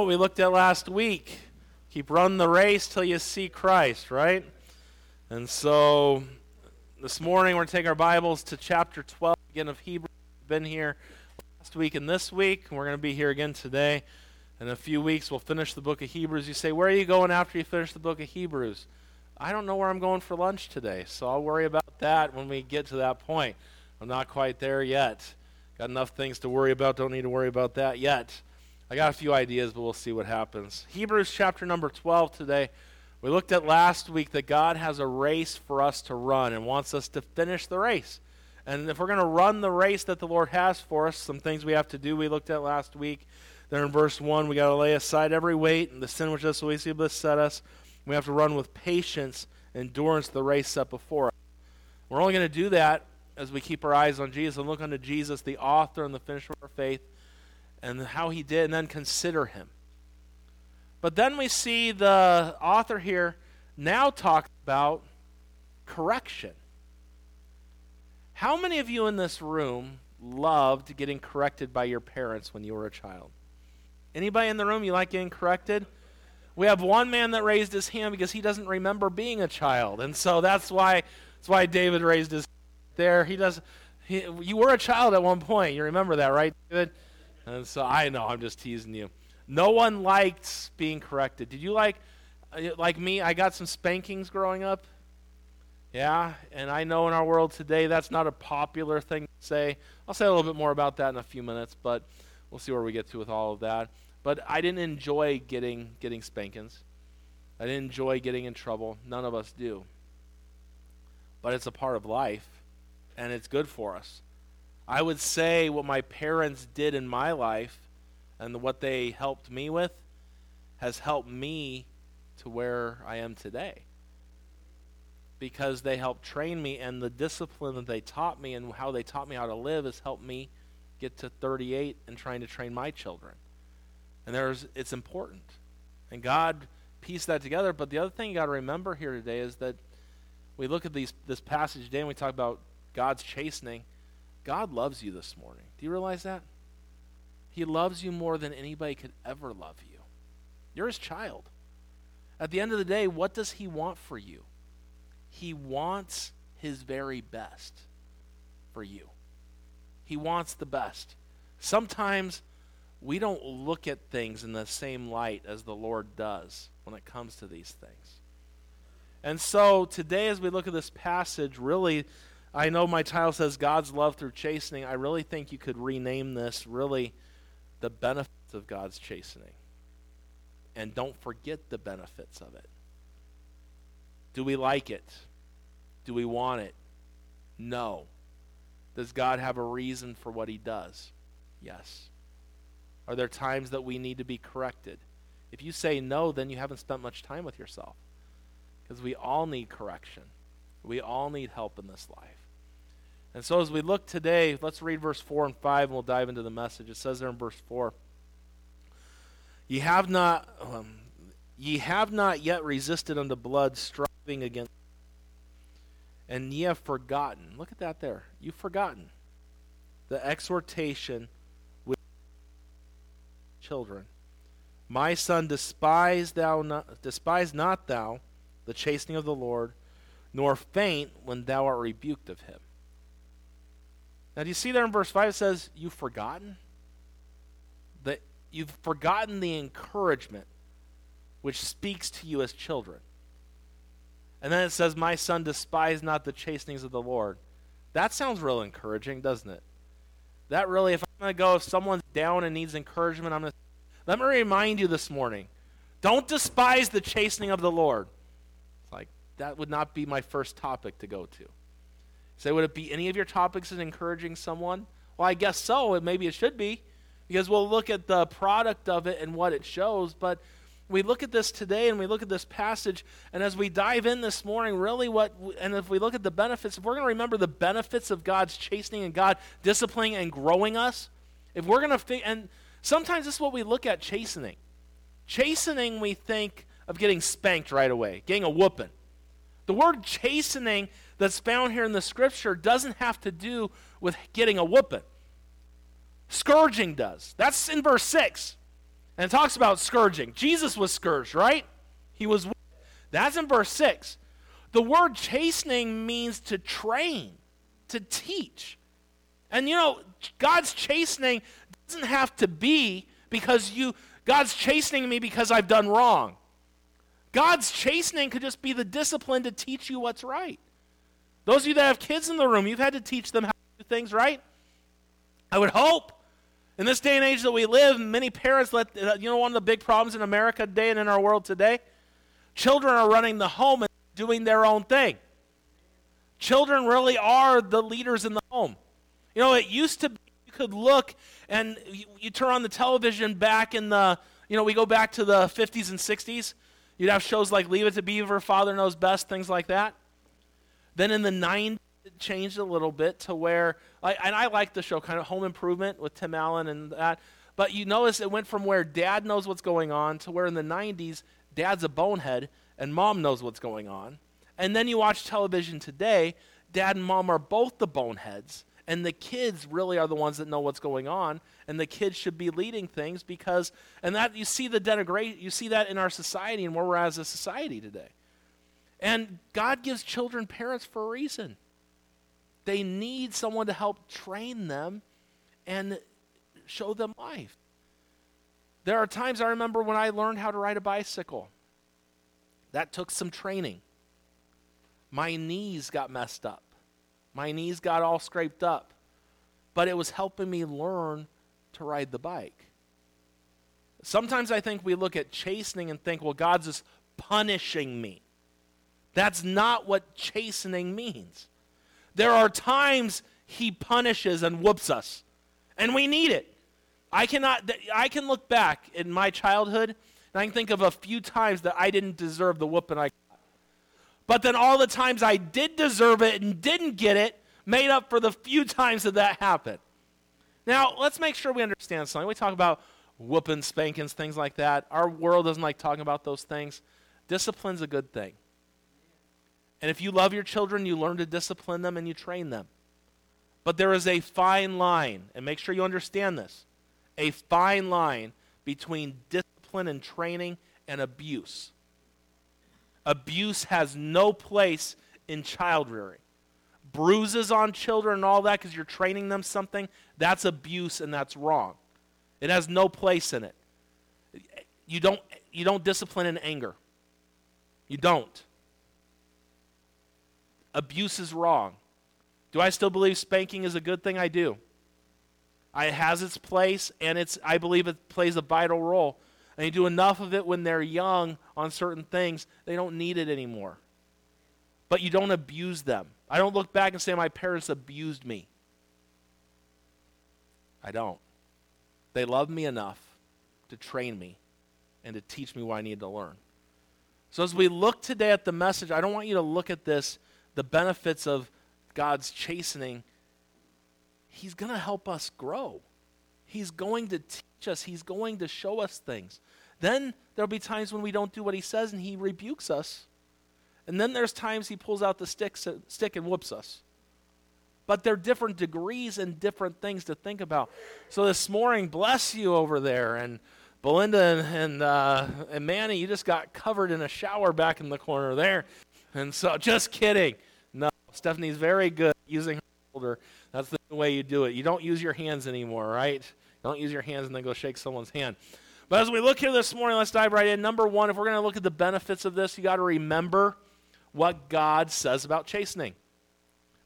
what we looked at last week. Keep running the race till you see Christ, right? And so this morning we're taking our Bibles to chapter 12 again of Hebrews. We've been here last week and this week, we're going to be here again today. In a few weeks, we'll finish the book of Hebrews. You say, Where are you going after you finish the book of Hebrews? I don't know where I'm going for lunch today, so I'll worry about that when we get to that point. I'm not quite there yet. Got enough things to worry about, don't need to worry about that yet. I got a few ideas, but we'll see what happens. Hebrews chapter number 12 today. We looked at last week that God has a race for us to run and wants us to finish the race. And if we're going to run the race that the Lord has for us, some things we have to do we looked at last week. There in verse 1, we got to lay aside every weight and the sin which does so easily beset us. We have to run with patience, endurance, the race set before us. We're only going to do that as we keep our eyes on Jesus and look unto Jesus, the author and the finisher of our faith, and how he did, and then consider him. But then we see the author here now talk about correction. How many of you in this room loved getting corrected by your parents when you were a child? Anybody in the room you like getting corrected? We have one man that raised his hand because he doesn't remember being a child. And so that's why that's why David raised his there. He does. He, you were a child at one point. You remember that, right, David? And so I know I'm just teasing you. No one liked being corrected. Did you like, uh, like me? I got some spankings growing up. Yeah, and I know in our world today that's not a popular thing to say. I'll say a little bit more about that in a few minutes, but we'll see where we get to with all of that. But I didn't enjoy getting getting spankings. I didn't enjoy getting in trouble. None of us do. But it's a part of life and it's good for us. I would say what my parents did in my life and what they helped me with has helped me to where I am today. Because they helped train me, and the discipline that they taught me and how they taught me how to live has helped me get to 38 and trying to train my children. And there's, it's important. And God pieced that together. But the other thing you got to remember here today is that we look at these, this passage today and we talk about God's chastening, God loves you this morning. Do you realize that? He loves you more than anybody could ever love you. You're his child. At the end of the day, what does he want for you? He wants his very best for you. He wants the best. Sometimes we don't look at things in the same light as the Lord does when it comes to these things. And so today, as we look at this passage, really I know my title says God's love through chastening. I really think you could rename this really the benefits of God's chastening. And don't forget the benefits of it. Do we like it? Do we want it? No. Does God have a reason for what he does? Yes. Are there times that we need to be corrected? If you say no, then you haven't spent much time with yourself. Because we all need correction. We all need help in this life. And so as we look today, let's read verse 4 and 5 and we'll dive into the message. It says there in verse 4 Ye have not um, ye have not yet resisted unto blood, striving against and ye have forgotten. Look at that there. You've forgotten the exhortation with children. My son, despise thou not, despise not thou the chastening of the Lord, nor faint when thou art rebuked of him. Now, do you see there in verse 5 it says, You've forgotten? That you've forgotten the encouragement which speaks to you as children. And then it says, My son, despise not the chastenings of the Lord. That sounds real encouraging, doesn't it? That really, if I'm going to go, if someone's down and needs encouragement, I'm going to. Let me remind you this morning don't despise the chastening of the Lord. That would not be my first topic to go to. Say, would it be any of your topics in encouraging someone? Well, I guess so. Maybe it should be, because we'll look at the product of it and what it shows. But we look at this today and we look at this passage, and as we dive in this morning, really what, and if we look at the benefits, if we're going to remember the benefits of God's chastening and God disciplining and growing us, if we're going to, and sometimes this is what we look at chastening. Chastening, we think of getting spanked right away, getting a whooping. The word chastening that's found here in the scripture doesn't have to do with getting a whooping. Scourging does. That's in verse 6. And it talks about scourging. Jesus was scourged, right? He was. That's in verse 6. The word chastening means to train, to teach. And you know, God's chastening doesn't have to be because you, God's chastening me because I've done wrong. God's chastening could just be the discipline to teach you what's right. Those of you that have kids in the room, you've had to teach them how to do things right. I would hope in this day and age that we live, many parents let, uh, you know, one of the big problems in America today and in our world today? Children are running the home and doing their own thing. Children really are the leaders in the home. You know, it used to be you could look and you, you turn on the television back in the, you know, we go back to the 50s and 60s. You'd have shows like Leave It to Beaver, Father Knows Best, things like that. Then in the 90s, it changed a little bit to where, and I like the show, kind of Home Improvement with Tim Allen and that. But you notice it went from where dad knows what's going on to where in the 90s, dad's a bonehead and mom knows what's going on. And then you watch television today, dad and mom are both the boneheads. And the kids really are the ones that know what's going on, and the kids should be leading things because, and that you see the denigration, you see that in our society and where we're as a society today. And God gives children parents for a reason. They need someone to help train them and show them life. There are times I remember when I learned how to ride a bicycle. That took some training. My knees got messed up. My knees got all scraped up. But it was helping me learn to ride the bike. Sometimes I think we look at chastening and think, well, God's just punishing me. That's not what chastening means. There are times he punishes and whoops us, and we need it. I cannot I can look back in my childhood and I can think of a few times that I didn't deserve the whooping I. But then all the times I did deserve it and didn't get it made up for the few times that that happened. Now, let's make sure we understand something. We talk about whooping, spankings, things like that. Our world doesn't like talking about those things. Discipline's a good thing. And if you love your children, you learn to discipline them and you train them. But there is a fine line, and make sure you understand this a fine line between discipline and training and abuse. Abuse has no place in child rearing. Bruises on children and all that because you're training them something, that's abuse and that's wrong. It has no place in it. You don't, you don't discipline in anger. You don't abuse is wrong. Do I still believe spanking is a good thing? I do. It has its place, and it's, I believe it plays a vital role. And you do enough of it when they're young on certain things, they don't need it anymore. But you don't abuse them. I don't look back and say, my parents abused me. I don't. They loved me enough to train me and to teach me what I need to learn. So as we look today at the message, I don't want you to look at this the benefits of God's chastening, He's going to help us grow. He's going to teach us, He's going to show us things. Then there'll be times when we don't do what He says and He rebukes us. And then there's times He pulls out the stick, stick and whoops us. But there are different degrees and different things to think about. So this morning, bless you over there. And Belinda and, and, uh, and Manny, you just got covered in a shower back in the corner there. And so, just kidding. No, Stephanie's very good using her shoulder. That's the way you do it. You don't use your hands anymore, right? Don't use your hands and then go shake someone's hand. But as we look here this morning, let's dive right in. Number one, if we're going to look at the benefits of this, you got to remember what God says about chastening.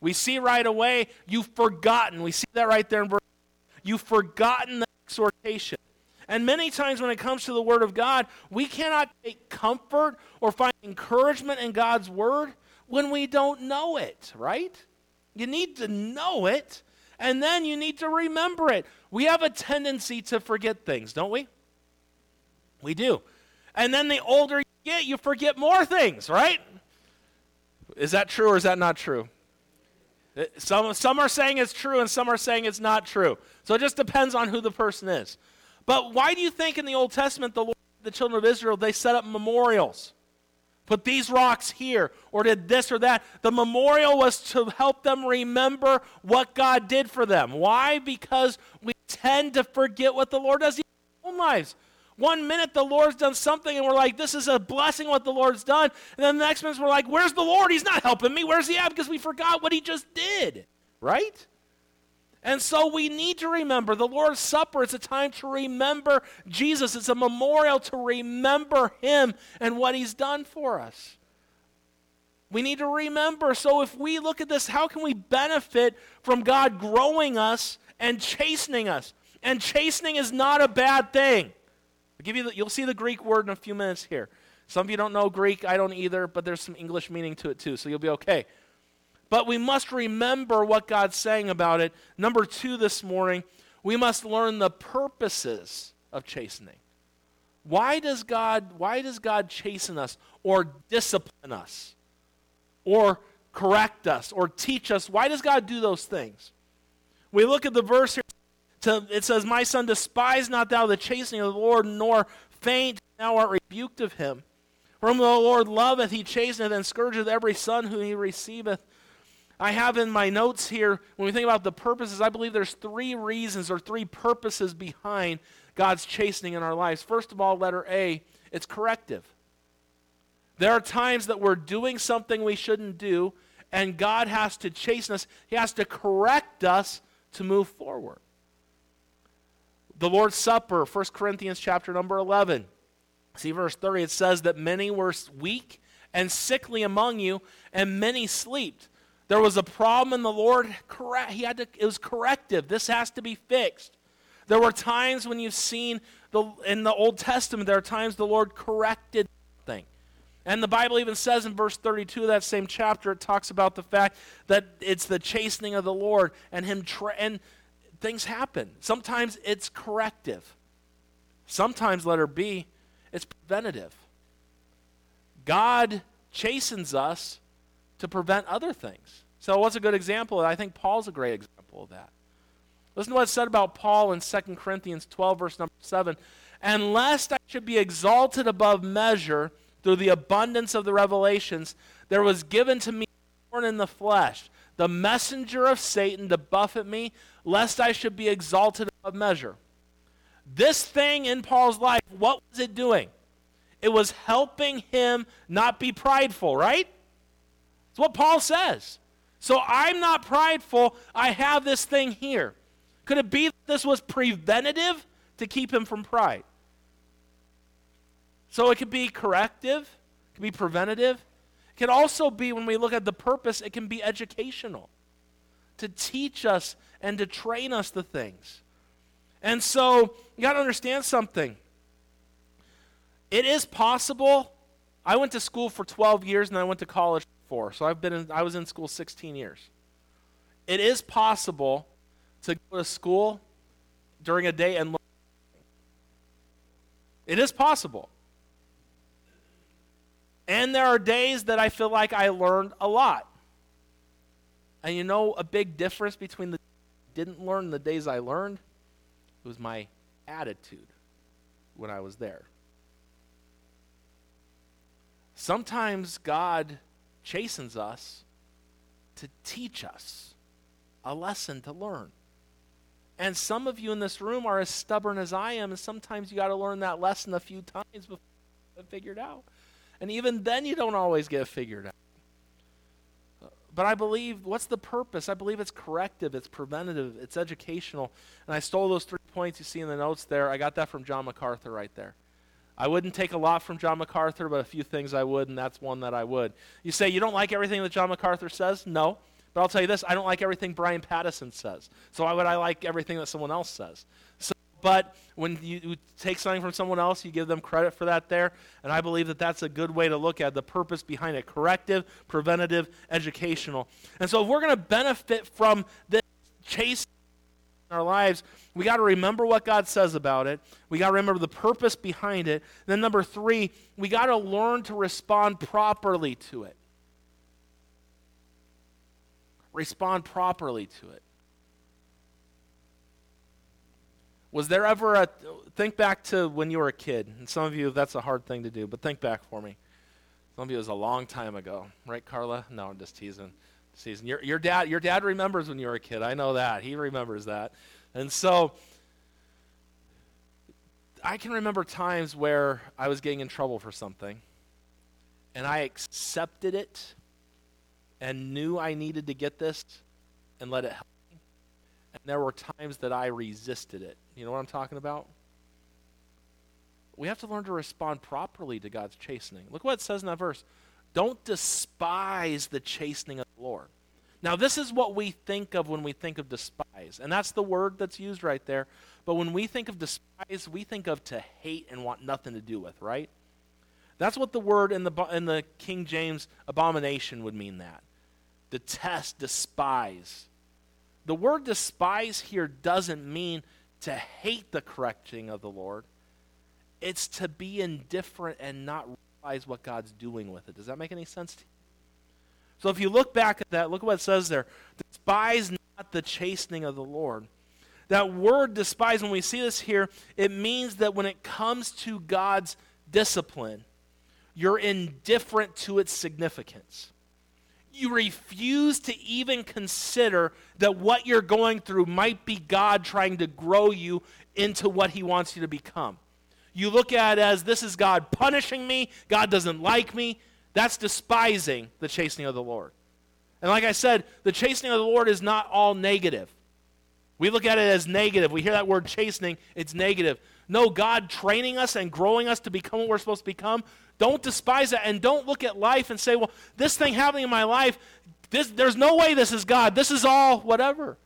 We see right away, you've forgotten. We see that right there in verse. You've forgotten the exhortation. And many times when it comes to the Word of God, we cannot take comfort or find encouragement in God's Word when we don't know it, right? You need to know it, and then you need to remember it. We have a tendency to forget things, don't we? We do. And then the older you get, you forget more things, right? Is that true or is that not true? Uh, some, some are saying it's true and some are saying it's not true. So it just depends on who the person is. But why do you think in the Old Testament the Lord, the children of Israel, they set up memorials? Put these rocks here, or did this or that. The memorial was to help them remember what God did for them. Why? Because we tend to forget what the Lord does in our own lives. One minute the Lord's done something and we're like, this is a blessing what the Lord's done. And then the next minute we're like, where's the Lord? He's not helping me. Where's he at? Because we forgot what he just did, right? And so we need to remember the Lord's Supper. It's a time to remember Jesus, it's a memorial to remember him and what he's done for us. We need to remember. So if we look at this, how can we benefit from God growing us and chastening us? And chastening is not a bad thing. I'll give you the, you'll see the Greek word in a few minutes here. Some of you don't know Greek, I don't either, but there's some English meaning to it too, so you'll be okay. But we must remember what God's saying about it. Number two this morning, we must learn the purposes of chastening. Why does God, why does God chasten us or discipline us or correct us or teach us? Why does God do those things? We look at the verse here. To, it says, My son, despise not thou the chastening of the Lord, nor faint, thou art rebuked of him. For whom the Lord loveth, he chasteneth and scourgeth every son whom he receiveth. I have in my notes here, when we think about the purposes, I believe there's three reasons or three purposes behind God's chastening in our lives. First of all, letter A, it's corrective. There are times that we're doing something we shouldn't do, and God has to chasten us. He has to correct us to move forward. The Lord's Supper, 1 Corinthians chapter number 11. See verse 30, it says that many were weak and sickly among you, and many slept. There was a problem and the Lord correct he had to it was corrective. This has to be fixed. There were times when you've seen the in the Old Testament there are times the Lord corrected something. And the Bible even says in verse 32 of that same chapter it talks about the fact that it's the chastening of the Lord and him tra- and things happen. Sometimes it's corrective. Sometimes letter B it's preventative. God chastens us to prevent other things. So, what's a good example? I think Paul's a great example of that. Listen to what's said about Paul in 2 Corinthians 12, verse number 7. And lest I should be exalted above measure through the abundance of the revelations, there was given to me born in the flesh, the messenger of Satan to buffet me, lest I should be exalted above measure. This thing in Paul's life, what was it doing? It was helping him not be prideful, right? It's what Paul says. So I'm not prideful. I have this thing here. Could it be this was preventative to keep him from pride? So it could be corrective, it could be preventative. It can also be, when we look at the purpose, it can be educational to teach us and to train us the things. And so you got to understand something. It is possible. I went to school for 12 years and I went to college So I've been in, I was in school 16 years. It is possible to go to school during a day and learn. It is possible. And there are days that I feel like I learned a lot. And you know a big difference between the didn't learn the days I learned? It was my attitude when I was there. Sometimes God chastens us to teach us a lesson to learn. And some of you in this room are as stubborn as I am, and sometimes you got to learn that lesson a few times before you get it figured out. And even then, you don't always get it figured out. But I believe, what's the purpose? I believe it's corrective, it's preventative, it's educational. And I stole those three points you see in the notes there. I got that from John MacArthur right there. I wouldn't take a lot from John MacArthur, but a few things I would, and that's one that I would. You say you don't like everything that John MacArthur says? No. But I'll tell you this I don't like everything Brian Pattison says. So why would I like everything that someone else says? So, but when you, you take something from someone else, you give them credit for that there. And I believe that that's a good way to look at the purpose behind it corrective, preventative, educational. And so if we're going to benefit from this chase in our lives, we got to remember what God says about it. We got to remember the purpose behind it. Then, number three, we got to learn to respond properly to it. Respond properly to it. Was there ever a. Think back to when you were a kid. And some of you, that's a hard thing to do, but think back for me. Some of you, it was a long time ago. Right, Carla? No, I'm just teasing. Season. Your, your dad your dad remembers when you were a kid. I know that. He remembers that. And so I can remember times where I was getting in trouble for something, and I accepted it and knew I needed to get this and let it help me. And there were times that I resisted it. You know what I'm talking about? We have to learn to respond properly to God's chastening. Look what it says in that verse. Don't despise the chastening of the Lord. Now, this is what we think of when we think of despise. And that's the word that's used right there. But when we think of despise, we think of to hate and want nothing to do with, right? That's what the word in the, in the King James abomination would mean that. Detest, despise. The word despise here doesn't mean to hate the correcting of the Lord. It's to be indifferent and not what God's doing with it. Does that make any sense to you? So if you look back at that, look at what it says there. Despise not the chastening of the Lord. That word despise, when we see this here, it means that when it comes to God's discipline, you're indifferent to its significance. You refuse to even consider that what you're going through might be God trying to grow you into what He wants you to become. You look at it as this is God punishing me, God doesn't like me. That's despising the chastening of the Lord. And like I said, the chastening of the Lord is not all negative. We look at it as negative. We hear that word chastening, it's negative. No, God training us and growing us to become what we're supposed to become. Don't despise that and don't look at life and say, well, this thing happening in my life, this, there's no way this is God. This is all whatever.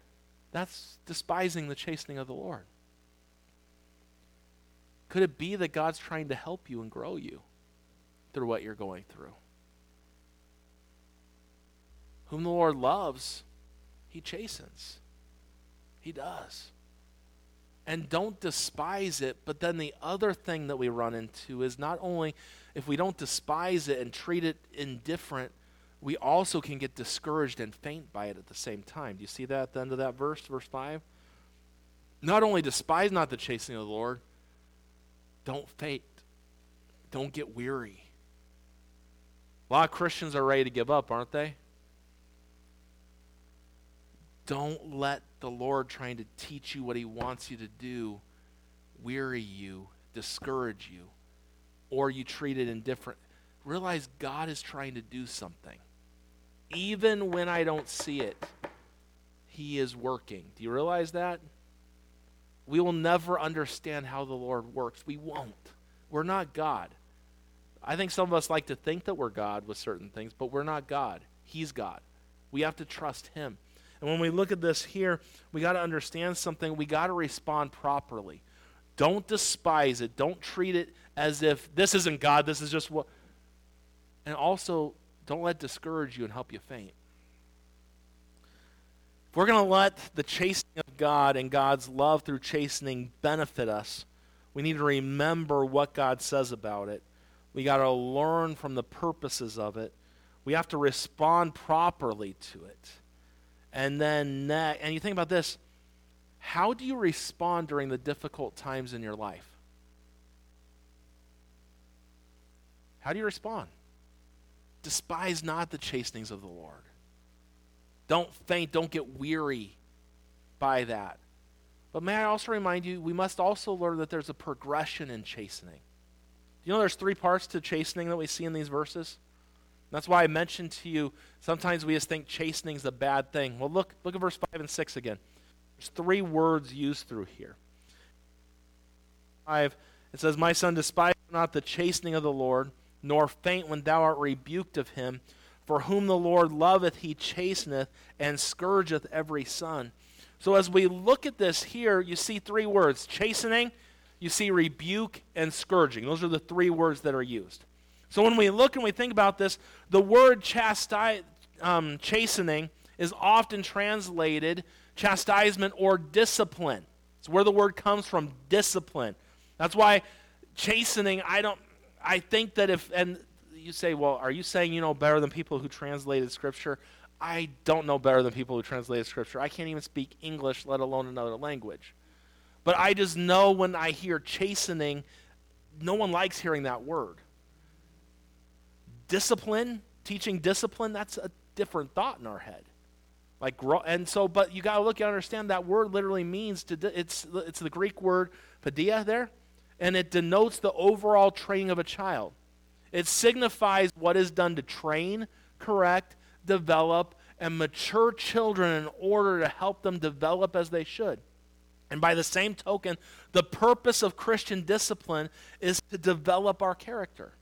That's despising the chastening of the Lord. Could it be that God's trying to help you and grow you through what you're going through? Whom the Lord loves, he chastens. He does. And don't despise it, but then the other thing that we run into is not only if we don't despise it and treat it indifferent, we also can get discouraged and faint by it at the same time. Do you see that at the end of that verse, verse 5? Not only despise not the chastening of the Lord, don't faint. Don't get weary. A lot of Christians are ready to give up, aren't they? Don't let the Lord trying to teach you what He wants you to do weary you, discourage you, or you treat it indifferent. Realize God is trying to do something. Even when I don't see it, He is working. Do you realize that? We will never understand how the Lord works. We won't. We're not God. I think some of us like to think that we're God with certain things, but we're not God. He's God. We have to trust Him. And when we look at this here, we got to understand something. We got to respond properly. Don't despise it. Don't treat it as if this isn't God, this is just what. And also, don't let discourage you and help you faint. We're going to let the chastening of God and God's love through chastening benefit us, we need to remember what God says about it. We got to learn from the purposes of it. We have to respond properly to it. And then, next, and you think about this how do you respond during the difficult times in your life? How do you respond? Despise not the chastenings of the Lord. Don't faint, don't get weary by that. But may I also remind you, we must also learn that there's a progression in chastening. Do you know there's three parts to chastening that we see in these verses? That's why I mentioned to you, sometimes we just think chastening is a bad thing. Well, look, look at verse 5 and 6 again. There's three words used through here. 5, it says, My son, despise not the chastening of the Lord, nor faint when thou art rebuked of him. For whom the Lord loveth, he chasteneth, and scourgeth every son. So as we look at this here, you see three words chastening, you see rebuke, and scourging. Those are the three words that are used. So when we look and we think about this, the word chasti- um, chastening is often translated chastisement or discipline. It's where the word comes from, discipline. That's why chastening, I don't, I think that if, and you say, well, are you saying you know better than people who translated Scripture? I don't know better than people who translated Scripture. I can't even speak English, let alone another language. But I just know when I hear chastening, no one likes hearing that word discipline, teaching discipline, that's a different thought in our head. Like grow, and so, but you got to look and understand that word literally means to. It's it's the Greek word paideia there, and it denotes the overall training of a child. It signifies what is done to train, correct, develop, and mature children in order to help them develop as they should. And by the same token, the purpose of Christian discipline is to develop our character.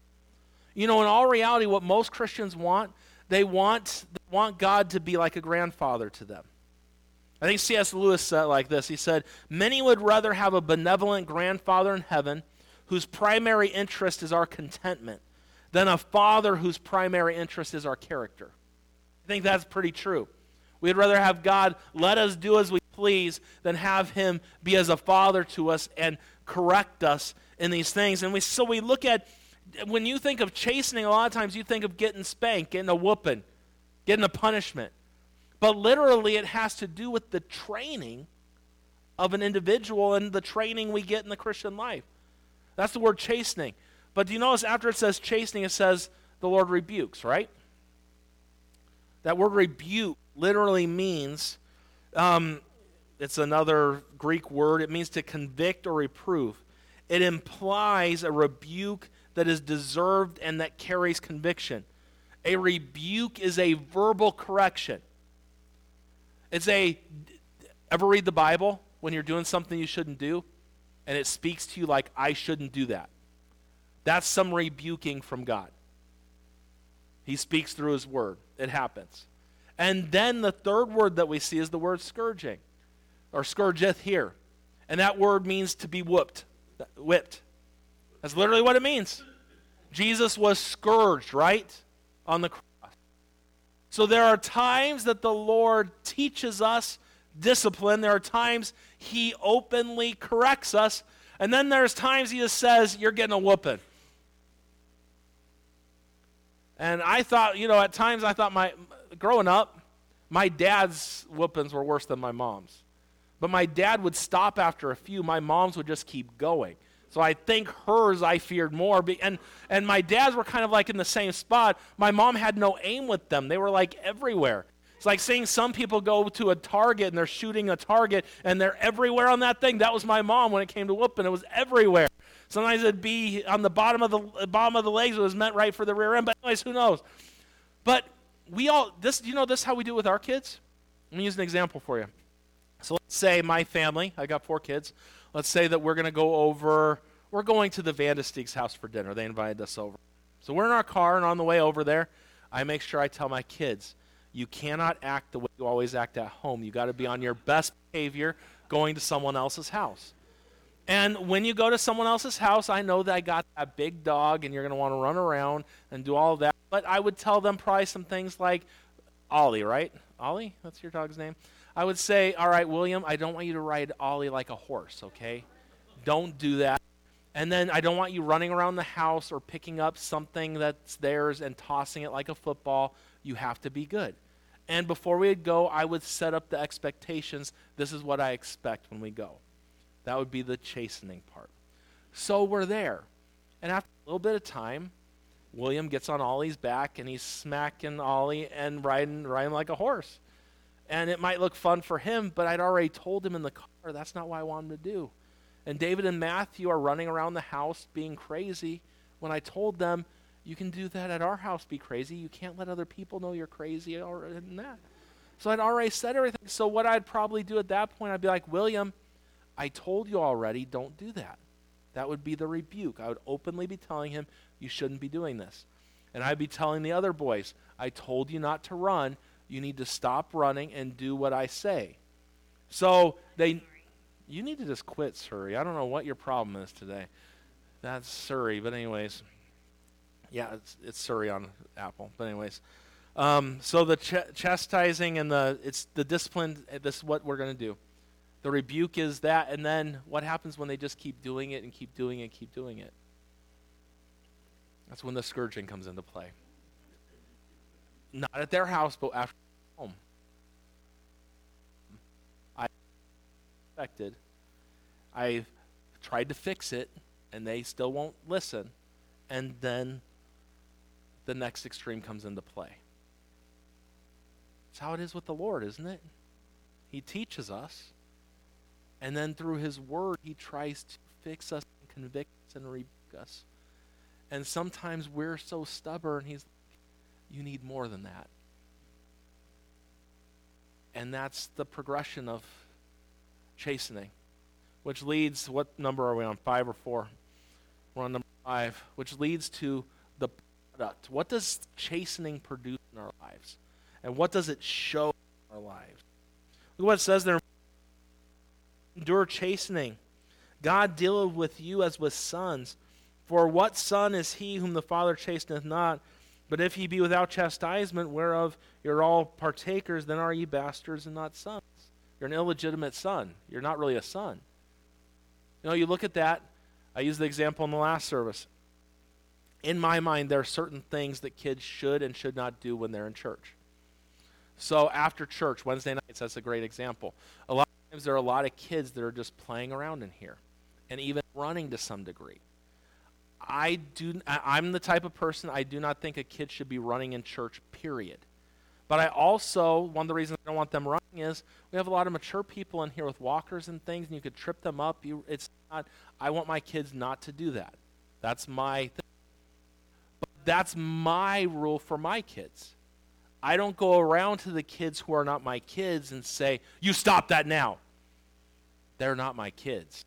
You know, in all reality, what most Christians want, they want, they want God to be like a grandfather to them. I think C.S. Lewis said like this He said, Many would rather have a benevolent grandfather in heaven whose primary interest is our contentment than a father whose primary interest is our character. I think that's pretty true. We'd rather have God let us do as we please than have him be as a father to us and correct us in these things. And we so we look at when you think of chastening, a lot of times you think of getting spanked, getting a whooping, getting a punishment. But literally, it has to do with the training of an individual and the training we get in the Christian life. That's the word chastening. But do you notice after it says chastening, it says the Lord rebukes, right? That word rebuke literally means, um, it's another Greek word, it means to convict or reprove. It implies a rebuke that is deserved and that carries conviction. A rebuke is a verbal correction. It's a, ever read the Bible when you're doing something you shouldn't do? And it speaks to you like, I shouldn't do that. That's some rebuking from God. He speaks through his word. It happens. And then the third word that we see is the word scourging, or scourgeth here. And that word means to be whooped, whipped. That's literally what it means. Jesus was scourged, right? On the cross. So there are times that the Lord teaches us discipline. There are times he openly corrects us. And then there's times he just says, You're getting a whooping. And I thought, you know, at times I thought my, growing up, my dad's whoopings were worse than my mom's. But my dad would stop after a few. My mom's would just keep going. So I think hers I feared more. And, and my dads were kind of like in the same spot. My mom had no aim with them, they were like everywhere. It's like seeing some people go to a target and they're shooting a target and they're everywhere on that thing. That was my mom when it came to whooping. It was everywhere. Sometimes it'd be on the bottom of the bottom of the legs. It was meant right for the rear end. But anyways, who knows? But we all this. You know this how we do with our kids. Let me use an example for you. So let's say my family. I got four kids. Let's say that we're going to go over. We're going to the Vandestieg's house for dinner. They invited us over. So we're in our car, and on the way over there, I make sure I tell my kids, you cannot act the way you always act at home. You got to be on your best behavior going to someone else's house. And when you go to someone else's house, I know that I got that big dog and you're going to want to run around and do all that. But I would tell them probably some things like Ollie, right? Ollie? That's your dog's name? I would say, all right, William, I don't want you to ride Ollie like a horse, okay? Don't do that. And then I don't want you running around the house or picking up something that's theirs and tossing it like a football. You have to be good. And before we go, I would set up the expectations. This is what I expect when we go. That would be the chastening part. So we're there. And after a little bit of time, William gets on Ollie's back and he's smacking Ollie and riding, riding like a horse. And it might look fun for him, but I'd already told him in the car that's not what I want him to do. And David and Matthew are running around the house being crazy when I told them, you can do that at our house, be crazy. You can't let other people know you're crazy or that. So I'd already said everything. So what I'd probably do at that point, I'd be like, William, I told you already, don't do that. That would be the rebuke. I would openly be telling him, you shouldn't be doing this. And I'd be telling the other boys, I told you not to run. You need to stop running and do what I say. So they you need to just quit, Siri. I don't know what your problem is today. That's Siri, but anyways, yeah, it's, it's Siri on Apple. But anyways, um, so the ch- chastising and the it's the discipline. This is what we're going to do. The rebuke is that, and then what happens when they just keep doing it and keep doing it and keep doing it? That's when the scourging comes into play. Not at their house, but after home. I expected. I've tried to fix it, and they still won't listen. And then the next extreme comes into play. It's how it is with the Lord, isn't it? He teaches us, and then through His Word, He tries to fix us and convict us and rebuke us. And sometimes we're so stubborn, He's like, You need more than that. And that's the progression of chastening, which leads, what number are we on? Five or four? We're on number five, which leads to the product. What does chastening produce in our lives? And what does it show in our lives? Look what it says there. Endure chastening. God dealeth with you as with sons. For what son is he whom the Father chasteneth not? But if ye be without chastisement, whereof you're all partakers, then are ye bastards and not sons. You're an illegitimate son. You're not really a son. You know, you look at that. I used the example in the last service. In my mind, there are certain things that kids should and should not do when they're in church. So after church, Wednesday nights, that's a great example. A lot of times there are a lot of kids that are just playing around in here and even running to some degree. I do I'm the type of person I do not think a kid should be running in church, period. But I also, one of the reasons I don't want them running is we have a lot of mature people in here with walkers and things, and you could trip them up. You, it's not, I want my kids not to do that. That's my thing. But that's my rule for my kids. I don't go around to the kids who are not my kids and say, You stop that now. They're not my kids.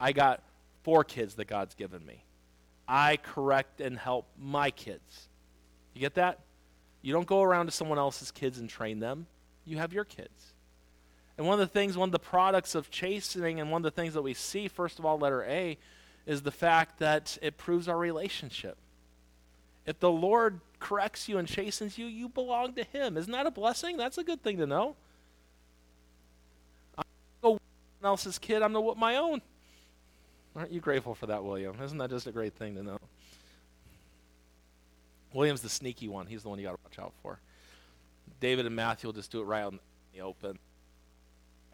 I got four kids that God's given me. I correct and help my kids. You get that? You don't go around to someone else's kids and train them. You have your kids. And one of the things, one of the products of chastening, and one of the things that we see, first of all, letter A, is the fact that it proves our relationship. If the Lord corrects you and chastens you, you belong to Him. Isn't that a blessing? That's a good thing to know. Else's kid, I'm no my own. Aren't you grateful for that, William? Isn't that just a great thing to know? William's the sneaky one. He's the one you got to watch out for. David and Matthew will just do it right out in the open.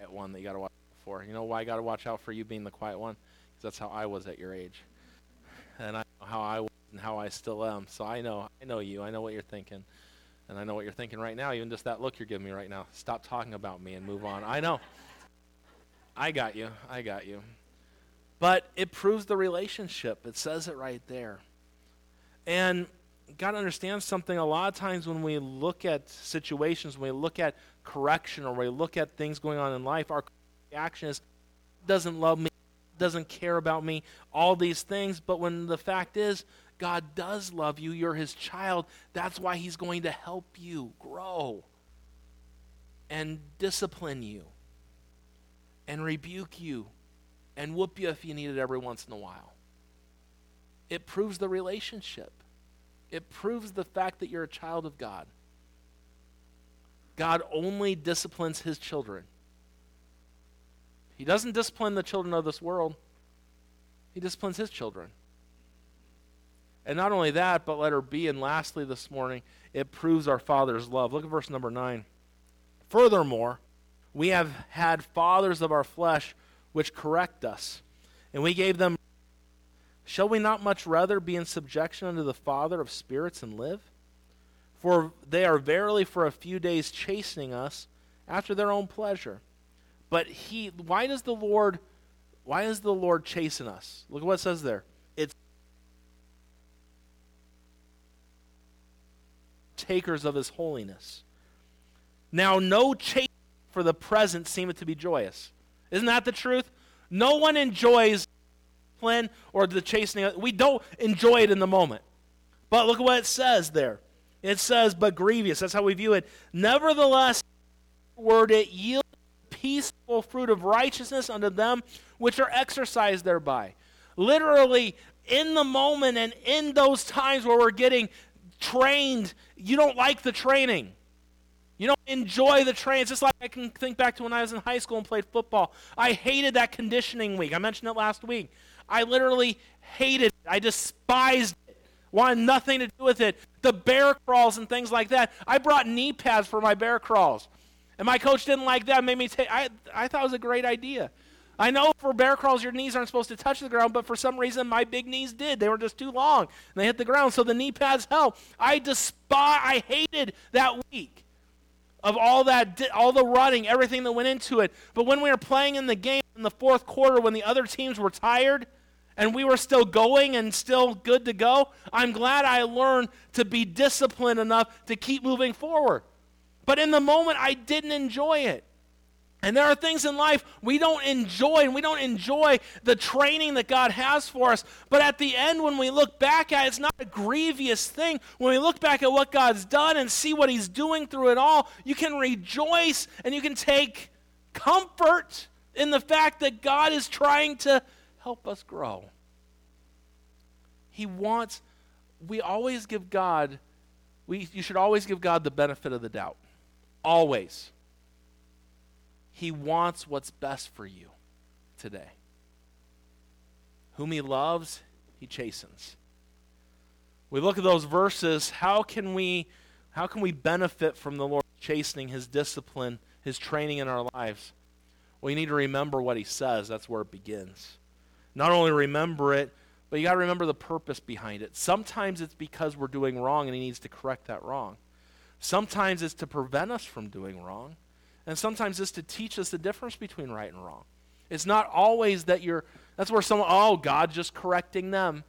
At one that you got to watch out for. You know why I got to watch out for you being the quiet one? Because that's how I was at your age, and I know how I was and how I still am. So I know, I know you. I know what you're thinking, and I know what you're thinking right now. Even just that look you're giving me right now. Stop talking about me and move on. I know. I got you. I got you. But it proves the relationship. It says it right there. And got to understand something. A lot of times when we look at situations, when we look at correction or we look at things going on in life, our reaction is, doesn't love me, doesn't care about me, all these things. But when the fact is, God does love you, you're his child, that's why he's going to help you grow and discipline you and rebuke you and whoop you if you need it every once in a while. It proves the relationship. It proves the fact that you're a child of God. God only disciplines his children. He doesn't discipline the children of this world, he disciplines his children. And not only that, but letter B, and lastly this morning, it proves our Father's love. Look at verse number 9. Furthermore, we have had fathers of our flesh which correct us, and we gave them Shall we not much rather be in subjection unto the Father of spirits and live? For they are verily for a few days chastening us after their own pleasure. But he why does the Lord why does the Lord chasten us? Look at what it says there. It's takers of his holiness. Now no chastening for the present seemeth to be joyous. Isn't that the truth? No one enjoys discipline or the chastening. We don't enjoy it in the moment. But look at what it says there. It says, but grievous. That's how we view it. Nevertheless, word it yield peaceful fruit of righteousness unto them which are exercised thereby. Literally, in the moment and in those times where we're getting trained, you don't like the training. You don't enjoy the train. It's just like I can think back to when I was in high school and played football. I hated that conditioning week. I mentioned it last week. I literally hated it. I despised it. Wanted nothing to do with it. The bear crawls and things like that. I brought knee pads for my bear crawls. And my coach didn't like that. Made me take I I thought it was a great idea. I know for bear crawls your knees aren't supposed to touch the ground, but for some reason my big knees did. They were just too long. And they hit the ground, so the knee pads help. I despise I hated that week of all that all the running, everything that went into it. But when we were playing in the game in the fourth quarter when the other teams were tired, and we were still going and still good to go, I'm glad I learned to be disciplined enough to keep moving forward. But in the moment, I didn't enjoy it. And there are things in life we don't enjoy, and we don't enjoy the training that God has for us. But at the end, when we look back at it, it's not a grievous thing. When we look back at what God's done and see what He's doing through it all, you can rejoice and you can take comfort in the fact that God is trying to help us grow. He wants, we always give God, we, you should always give God the benefit of the doubt. Always. He wants what's best for you today. Whom he loves, he chastens. We look at those verses, how can we how can we benefit from the Lord chastening his discipline, his training in our lives? Well, you need to remember what he says. That's where it begins. Not only remember it, but you got to remember the purpose behind it. Sometimes it's because we're doing wrong and he needs to correct that wrong. Sometimes it's to prevent us from doing wrong. And sometimes it's to teach us the difference between right and wrong. It's not always that you're, that's where someone, oh, God's just correcting them.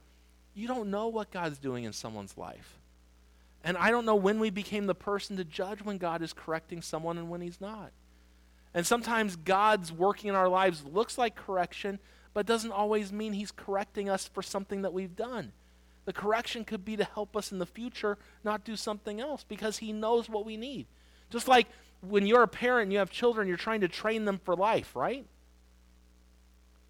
You don't know what God's doing in someone's life. And I don't know when we became the person to judge when God is correcting someone and when he's not. And sometimes God's working in our lives looks like correction, but doesn't always mean he's correcting us for something that we've done. The correction could be to help us in the future not do something else because he knows what we need. Just like when you're a parent and you have children, you're trying to train them for life, right?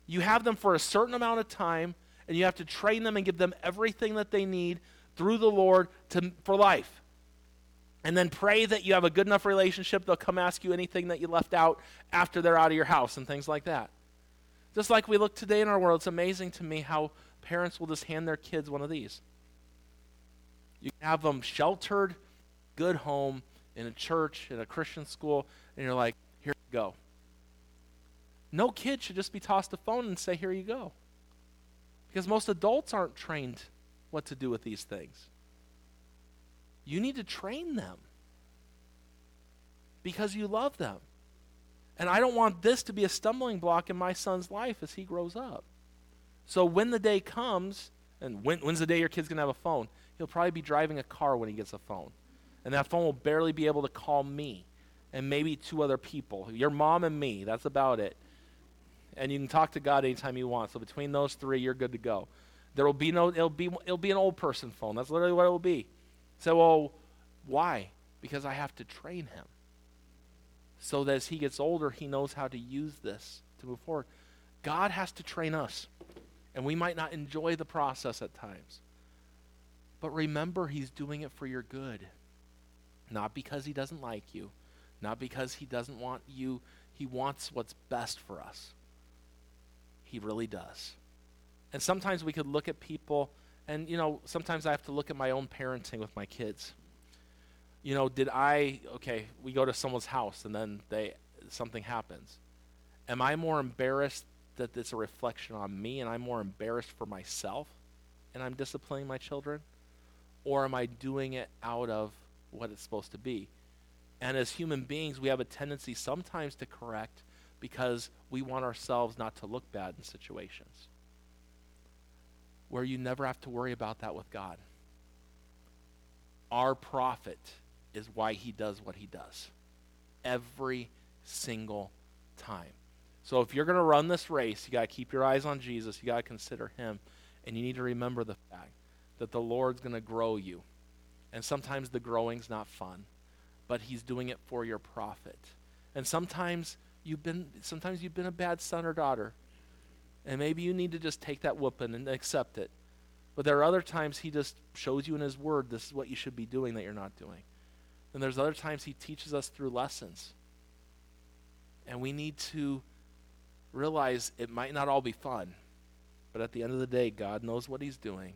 You have them for a certain amount of time, and you have to train them and give them everything that they need through the Lord to, for life. And then pray that you have a good enough relationship, they'll come ask you anything that you left out after they're out of your house and things like that. Just like we look today in our world, it's amazing to me how parents will just hand their kids one of these. You have them sheltered, good home, in a church, in a Christian school, and you're like, here you go. No kid should just be tossed a phone and say, here you go. Because most adults aren't trained what to do with these things. You need to train them because you love them. And I don't want this to be a stumbling block in my son's life as he grows up. So when the day comes, and when, when's the day your kid's going to have a phone? He'll probably be driving a car when he gets a phone and that phone will barely be able to call me and maybe two other people. Your mom and me that's about it. And you can talk to god anytime you want. So between those three you're good to go. There will be no it'll be it'll be an old person phone. That's literally what it will be. So well why? Because i have to train him. So that as he gets older he knows how to use this to move forward. God has to train us and we might not enjoy the process at times. But remember he's doing it for your good not because he doesn't like you, not because he doesn't want you. He wants what's best for us. He really does. And sometimes we could look at people, and, you know, sometimes I have to look at my own parenting with my kids. You know, did I, okay, we go to someone's house and then they, something happens. Am I more embarrassed that it's a reflection on me and I'm more embarrassed for myself and I'm disciplining my children? Or am I doing it out of what it's supposed to be. And as human beings, we have a tendency sometimes to correct because we want ourselves not to look bad in situations. Where you never have to worry about that with God. Our profit is why he does what he does. Every single time. So if you're going to run this race, you got to keep your eyes on Jesus. You got to consider him. And you need to remember the fact that the Lord's going to grow you. And sometimes the growing's not fun, but he's doing it for your profit. And sometimes you've been sometimes you've been a bad son or daughter. And maybe you need to just take that whooping and accept it. But there are other times he just shows you in his word this is what you should be doing that you're not doing. And there's other times he teaches us through lessons. And we need to realize it might not all be fun, but at the end of the day, God knows what he's doing,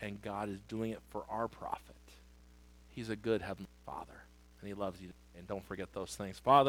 and God is doing it for our profit. He's a good Heavenly Father, and He loves you. And don't forget those things. Father,